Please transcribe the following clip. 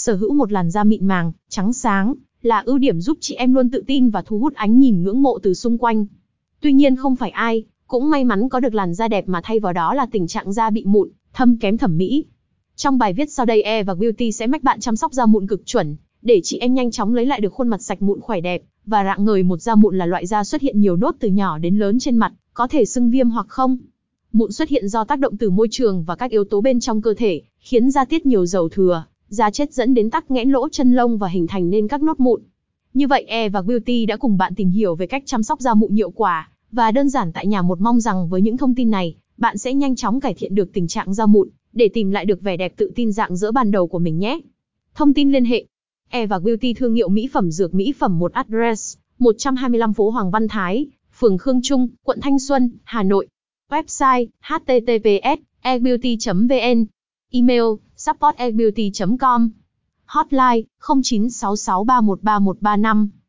Sở hữu một làn da mịn màng, trắng sáng, là ưu điểm giúp chị em luôn tự tin và thu hút ánh nhìn ngưỡng mộ từ xung quanh. Tuy nhiên không phải ai cũng may mắn có được làn da đẹp mà thay vào đó là tình trạng da bị mụn, thâm kém thẩm mỹ. Trong bài viết sau đây E và Beauty sẽ mách bạn chăm sóc da mụn cực chuẩn, để chị em nhanh chóng lấy lại được khuôn mặt sạch mụn khỏe đẹp và rạng ngời một da mụn là loại da xuất hiện nhiều nốt từ nhỏ đến lớn trên mặt, có thể sưng viêm hoặc không. Mụn xuất hiện do tác động từ môi trường và các yếu tố bên trong cơ thể, khiến da tiết nhiều dầu thừa, da chết dẫn đến tắc nghẽn lỗ chân lông và hình thành nên các nốt mụn. Như vậy E và Beauty đã cùng bạn tìm hiểu về cách chăm sóc da mụn hiệu quả và đơn giản tại nhà một mong rằng với những thông tin này, bạn sẽ nhanh chóng cải thiện được tình trạng da mụn để tìm lại được vẻ đẹp tự tin dạng dỡ ban đầu của mình nhé. Thông tin liên hệ E và Beauty thương hiệu mỹ phẩm dược mỹ phẩm một address 125 phố Hoàng Văn Thái, phường Khương Trung, quận Thanh Xuân, Hà Nội. Website https ebeauty.vn Email supportairbeauty.com, Hotline 0966313135